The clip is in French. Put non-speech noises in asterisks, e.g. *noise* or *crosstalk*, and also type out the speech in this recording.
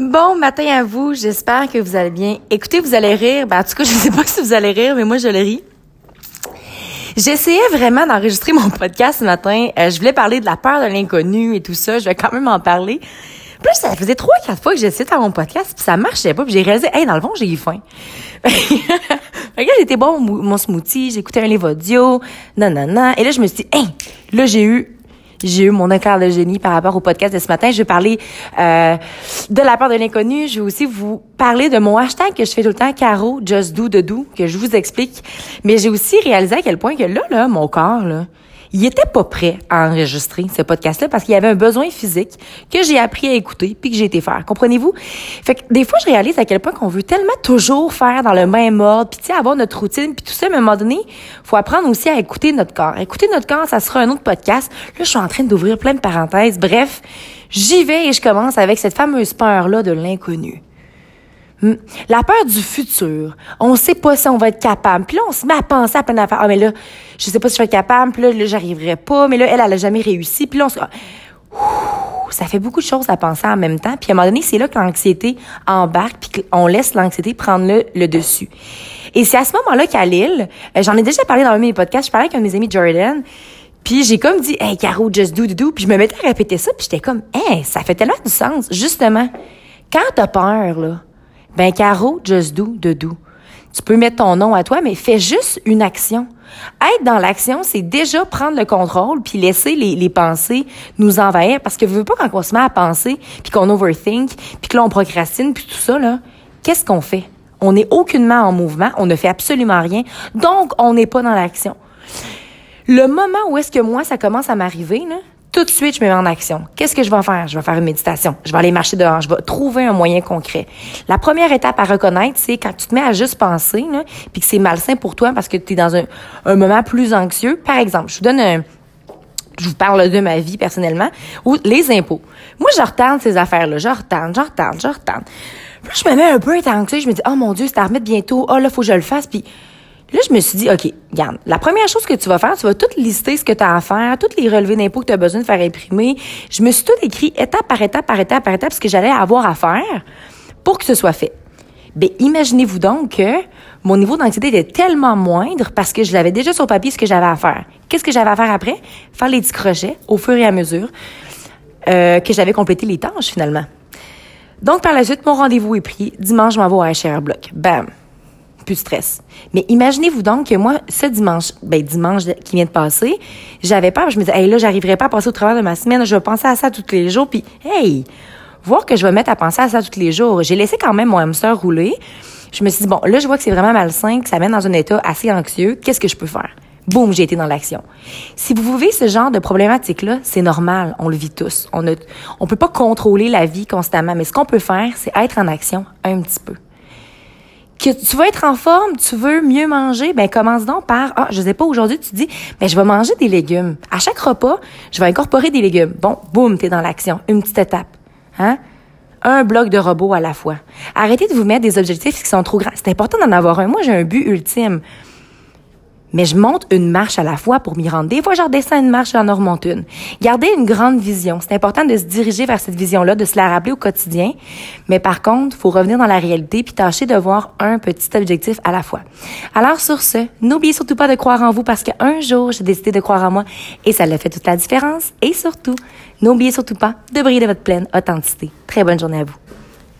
Bon matin à vous, j'espère que vous allez bien. Écoutez, vous allez rire. Ben, en tout cas, *laughs* je ne sais pas si vous allez rire, mais moi, je le ris. J'essayais vraiment d'enregistrer mon podcast ce matin. Euh, je voulais parler de la peur de l'inconnu et tout ça. Je vais quand même en parler. Puis ça faisait trois, quatre fois que j'essayais de faire mon podcast, puis ça marchait pas. Puis j'ai réalisé, hey, dans le fond, j'ai eu faim. *laughs* Regarde, j'étais bon mon smoothie, j'écoutais un livre audio, non. Et là, je me suis dit, hey, là, j'ai eu j'ai eu mon éclair de génie par rapport au podcast de ce matin. Je vais parler euh, de la peur de l'inconnu. Je vais aussi vous parler de mon hashtag que je fais tout le temps, Caro Just Do de Do, que je vous explique. Mais j'ai aussi réalisé à quel point que là, là, mon corps, là, il était pas prêt à enregistrer ce podcast-là parce qu'il y avait un besoin physique que j'ai appris à écouter puis que j'ai été faire. Comprenez-vous? Fait que des fois, je réalise à quel point qu'on veut tellement toujours faire dans le même ordre puis avoir notre routine puis tout ça, mais à un moment donné, faut apprendre aussi à écouter notre corps. Écouter notre corps, ça sera un autre podcast. Là, je suis en train d'ouvrir plein de parenthèses. Bref, j'y vais et je commence avec cette fameuse peur-là de l'inconnu. Hmm. La peur du futur. On sait pas si on va être capable. Puis là, on se met à penser à plein d'affaires. Ah, mais là, je sais pas si je vais être capable. Puis là, là j'arriverai pas. Mais là, elle, elle a jamais réussi. Puis là, on se... ça fait beaucoup de choses à penser en même temps. Puis à un moment donné, c'est là que l'anxiété embarque puis qu'on laisse l'anxiété prendre le, le dessus. Et c'est à ce moment-là qu'à Lille, euh, j'en ai déjà parlé dans un de mes podcasts, je parlais avec un de mes amis Jordan, puis j'ai comme dit, hey, Caro, just do, do, do. Puis je me mettais à répéter ça, puis j'étais comme, hey, ça fait tellement du sens. Justement, quand t'as peur, là, ben, Caro, just do, de do. Tu peux mettre ton nom à toi, mais fais juste une action. Être dans l'action, c'est déjà prendre le contrôle puis laisser les, les pensées nous envahir parce que vous veux pas quand on se met à penser puis qu'on overthink puis que là on procrastine puis tout ça là, qu'est-ce qu'on fait? On n'est aucunement en mouvement, on ne fait absolument rien, donc on n'est pas dans l'action. Le moment où est-ce que moi ça commence à m'arriver tout de suite, je me mets en action. Qu'est-ce que je vais faire? Je vais faire une méditation. Je vais aller marcher dehors. Je vais trouver un moyen concret. La première étape à reconnaître, c'est quand tu te mets à juste penser, puis que c'est malsain pour toi parce que tu es dans un, moment plus anxieux. Par exemple, je vous donne un, je vous parle de ma vie personnellement, ou les impôts. Moi, je retente ces affaires-là. Je retente, je retente, je retente. Puis je me mets un peu anxieux. Je me dis, oh mon Dieu, c'est à remettre bientôt. Oh là, faut que je le fasse. Puis Là, je me suis dit, OK, regarde, la première chose que tu vas faire, tu vas tout lister ce que tu as à faire, toutes les relevés d'impôts que tu as besoin de faire imprimer. Je me suis tout écrit étape par étape, par étape, par étape, ce que j'allais avoir à faire pour que ce soit fait. Ben, imaginez-vous donc que mon niveau d'anxiété était tellement moindre parce que je l'avais déjà sur papier ce que j'avais à faire. Qu'est-ce que j'avais à faire après? Faire les petits crochets au fur et à mesure euh, que j'avais complété les tâches finalement. Donc, par la suite, mon rendez-vous est pris. Dimanche, je m'en vais à HR Block. Bam! Mais imaginez-vous donc que moi, ce dimanche, ben dimanche qui vient de passer, j'avais peur. Je me disais, hey, là, j'arriverai pas à passer au travers de ma semaine. Je vais penser à ça tous les jours. Puis, hey, voir que je vais mettre à penser à ça tous les jours. J'ai laissé quand même mon hamster rouler. Je me suis dit, bon, là, je vois que c'est vraiment malsain, que ça mène dans un état assez anxieux. Qu'est-ce que je peux faire? Boum, j'ai été dans l'action. Si vous vivez ce genre de problématique-là, c'est normal, on le vit tous. On ne on peut pas contrôler la vie constamment, mais ce qu'on peut faire, c'est être en action un petit peu que tu veux être en forme, tu veux mieux manger, ben commence donc par ah, je sais pas aujourd'hui tu dis ben je vais manger des légumes. À chaque repas, je vais incorporer des légumes. Bon, boum, tu es dans l'action, une petite étape. Hein? Un bloc de robot à la fois. Arrêtez de vous mettre des objectifs qui sont trop grands. C'est important d'en avoir un. Moi, j'ai un but ultime mais je monte une marche à la fois pour m'y rendre. Des fois, je redescends une marche, j'en remonte une. Gardez une grande vision. C'est important de se diriger vers cette vision-là, de se la rappeler au quotidien. Mais par contre, faut revenir dans la réalité puis tâcher de voir un petit objectif à la fois. Alors, sur ce, n'oubliez surtout pas de croire en vous parce qu'un jour, j'ai décidé de croire en moi et ça l'a fait toute la différence. Et surtout, n'oubliez surtout pas de briller de votre pleine authenticité. Très bonne journée à vous.